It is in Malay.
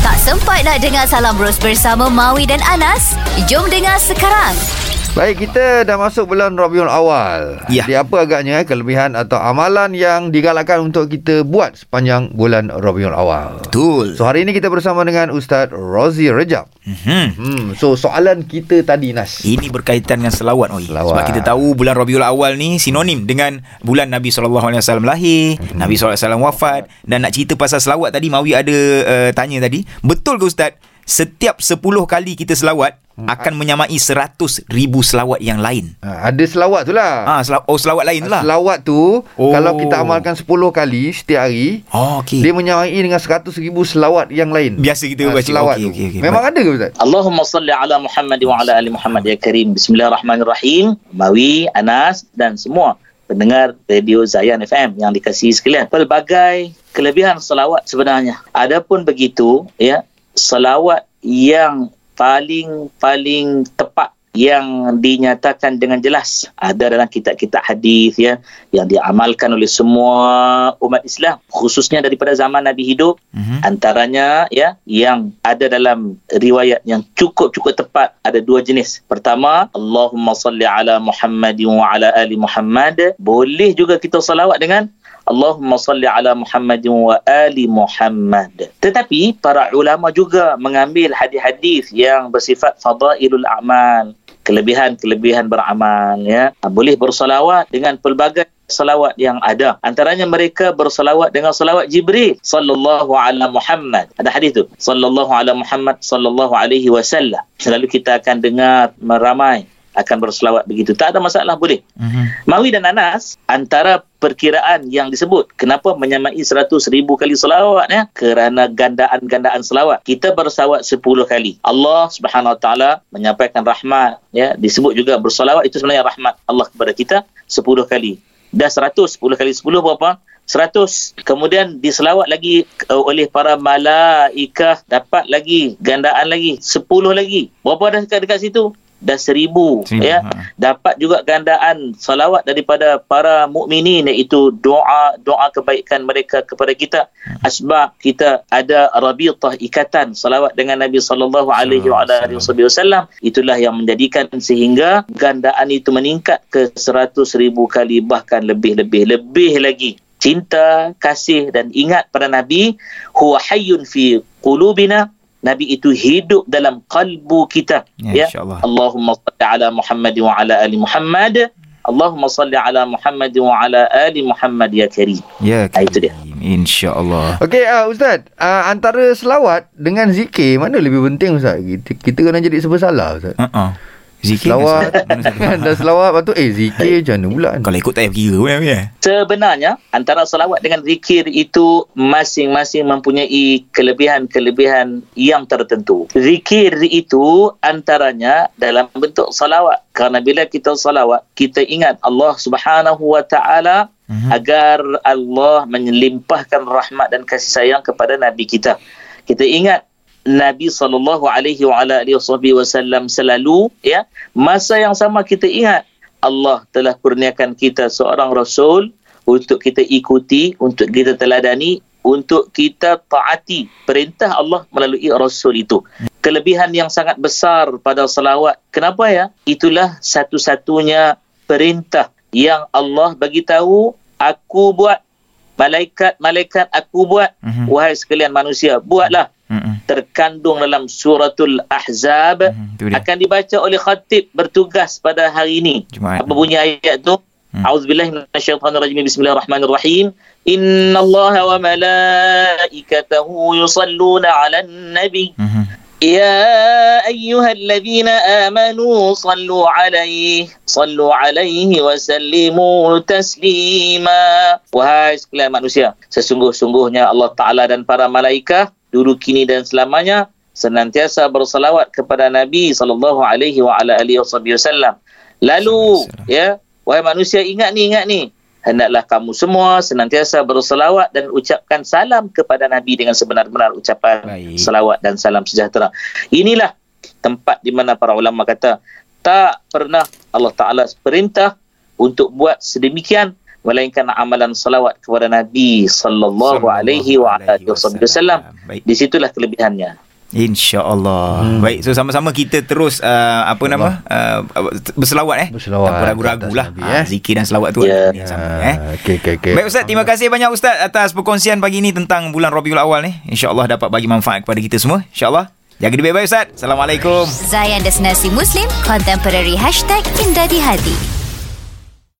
Tak sempat nak dengar Salam Bros bersama Maui dan Anas? Jom dengar sekarang. Baik, kita dah masuk bulan Rabiul Awal. Ya. Jadi apa agaknya eh, kelebihan atau amalan yang digalakkan untuk kita buat sepanjang bulan Rabiul Awal? Betul. So hari ini kita bersama dengan Ustaz Rozi Rejab. Mhm. Hmm, so soalan kita tadi Nas. Ini berkaitan dengan selawat oi. Selawat. Sebab kita tahu bulan Rabiul Awal ni sinonim dengan bulan Nabi SAW lahir, Mhm. Nabi SAW wafat dan nak cerita pasal selawat tadi Mawi ada uh, tanya tadi. Betul ke ustaz? Setiap 10 kali kita selawat. Akan menyamai 100 ribu selawat yang lain. Ha, ada selawat tu lah. Ah, sel- oh selawat lain tu lah. Selawat tu Oh. kalau kita amalkan 10 kali setiap hari, Oh, okey. dia menyamai dengan 100 ribu selawat yang lain. Biasa kita Ah, baca. Selawat Okey, tu. okey, okey. Memang ada ke Ustaz? Allahumma salli ala Muhammad wa ala ali Muhammad ya Karim. Bismillahirrahmanirrahim. Mawi, Anas dan semua pendengar radio Zayan FM yang dikasihi sekalian. Pelbagai kelebihan selawat sebenarnya. Adapun begitu, ya, selawat yang paling paling tepat yang dinyatakan dengan jelas ada dalam kitab-kitab hadis ya yang diamalkan oleh semua umat Islam khususnya daripada zaman Nabi hidup. Mhm. antaranya ya yang ada dalam riwayat yang cukup-cukup tepat ada dua jenis. Pertama Allahumma salli ala Muhammad wa ala ali Muhammad. Boleh juga kita salawat dengan Allahumma salli ala Muhammad wa ali Muhammad. Tetapi para ulama juga mengambil hadis-hadis yang bersifat fadailul a'mal, kelebihan-kelebihan beramal ya. Boleh bersolawat dengan pelbagai salawat yang ada. Antaranya mereka bersalawat dengan salawat Jibril sallallahu ala Muhammad. Ada hadis tu. Sallallahu ala Muhammad sallallahu alaihi wasallam. Selalu kita akan dengar meramai akan berselawat begitu. Tak ada masalah boleh. Mhm. Mawi dan Anas antara perkiraan yang disebut kenapa menyamai 100 ribu kali selawat ya kerana gandaan-gandaan selawat. Kita berselawat 10 kali. Allah Subhanahu Wa Taala menyampaikan rahmat ya. Disebut juga berselawat itu sebenarnya rahmat Allah kepada kita 10 kali. Dah 100 10 kali 10 berapa? 100 kemudian diselawat lagi uh, oleh para malaikah. Dapat lagi gandaan lagi 10 lagi. Berapa dah dekat, dekat situ dah seribu, Seribu, ya. ha. dapat juga gandaan salawat daripada para mukminin iaitu doa doa kebaikan mereka kepada kita. Sebab kita ada rabitah ikatan salawat dengan Nabi sallallahu alaihi wa alihi wasallam. Itulah yang menjadikan sehingga gandaan itu meningkat ke 100 ribu kali bahkan lebih-lebih. Lebih lagi cinta kasih dan ingat pada Nabi huwa hayyun fi qulubina Nabi itu hidup dalam kalbu kita. Ya, insyaAllah. Allahumma salli ala Muhammad wa ala ali Muhammad. Allahumma salli ala Muhammad wa ala ali Muhammad ya karim. Ya, Ah, itu dia. InsyaAllah. Okey, uh, Ustaz, uh, antara selawat dengan zikir, mana lebih penting Ustaz? Kita, kita kena jadi serba salah Ustaz. Uh-uh. Zikir Selawat dah selawat Lepas tu Eh zikir macam mana pula? Kalau ikut tak payah kira pun ya. Sebenarnya antara salawat dengan zikir itu masing-masing mempunyai kelebihan-kelebihan yang tertentu. Zikir itu antaranya dalam bentuk salawat. Kerana bila kita salawat, kita ingat Allah Subhanahu wa taala Mhm. agar Allah menyelimpahkan rahmat dan kasih sayang kepada nabi kita. Kita ingat Nabi sallallahu alaihi wa ala alihi wasallam selalu ya masa yang sama kita ingat Allah telah kurniakan kita seorang rasul untuk kita ikuti untuk kita teladani untuk kita taati perintah Allah melalui rasul itu. Kelebihan yang sangat besar pada salawat. Kenapa ya? Itulah satu-satunya perintah yang Allah bagi tahu aku buat. Malaikat-malaikat aku buat. Mhm. wahai sekalian manusia buatlah. Mhm terkandung dalam suratul ahzab Mhm, tu dia. akan dibaca oleh khatib bertugas pada hari ini Jumaat. apa bunyi ayat tu Hmm. A'udzubillahi minasyaitonirrajim Bismillahirrahmanirrahim Innallaha wa malaikatahu yusalluna 'alan nabi Mhm. يا أيها الذين آمنوا صلوا عليه صلوا عليه وسلموا تسليما Wahai sekalian manusia Sesungguh-sungguhnya Allah Ta'ala dan para malaikat Dulu kini dan selamanya Senantiasa bersalawat kepada Nabi Sallallahu alaihi wa ala alihi wasallam Lalu ya Wahai manusia ingat ni ingat ni Hendaklah kamu semua senantiasa bersalawat dan ucapkan salam kepada Nabi dengan sebenar-benar ucapan Baik. salawat dan salam sejahtera. Inilah tempat di mana para ulama kata tak pernah Allah Taala perintah untuk buat sedemikian melainkan amalan salawat kepada Nabi sallallahu alaihi wa alihi wasallam. Di situlah kelebihannya. InsyaAllah hmm. Baik So sama-sama kita terus uh, Apa nama uh, Berselawat eh Berselawat Tanpa ragu-ragu lah Nabi, ha, eh. Zikir dan selawat tu Ya. ada yang sama, eh. Okey okey okey. Baik Ustaz Terima kasih banyak Ustaz Atas perkongsian pagi ini Tentang bulan Rabiul Awal ni InsyaAllah dapat bagi manfaat Kepada kita semua InsyaAllah Jaga diri baik-baik Ustaz Assalamualaikum Zayan Destinasi Muslim Contemporary Hashtag Indah di Hati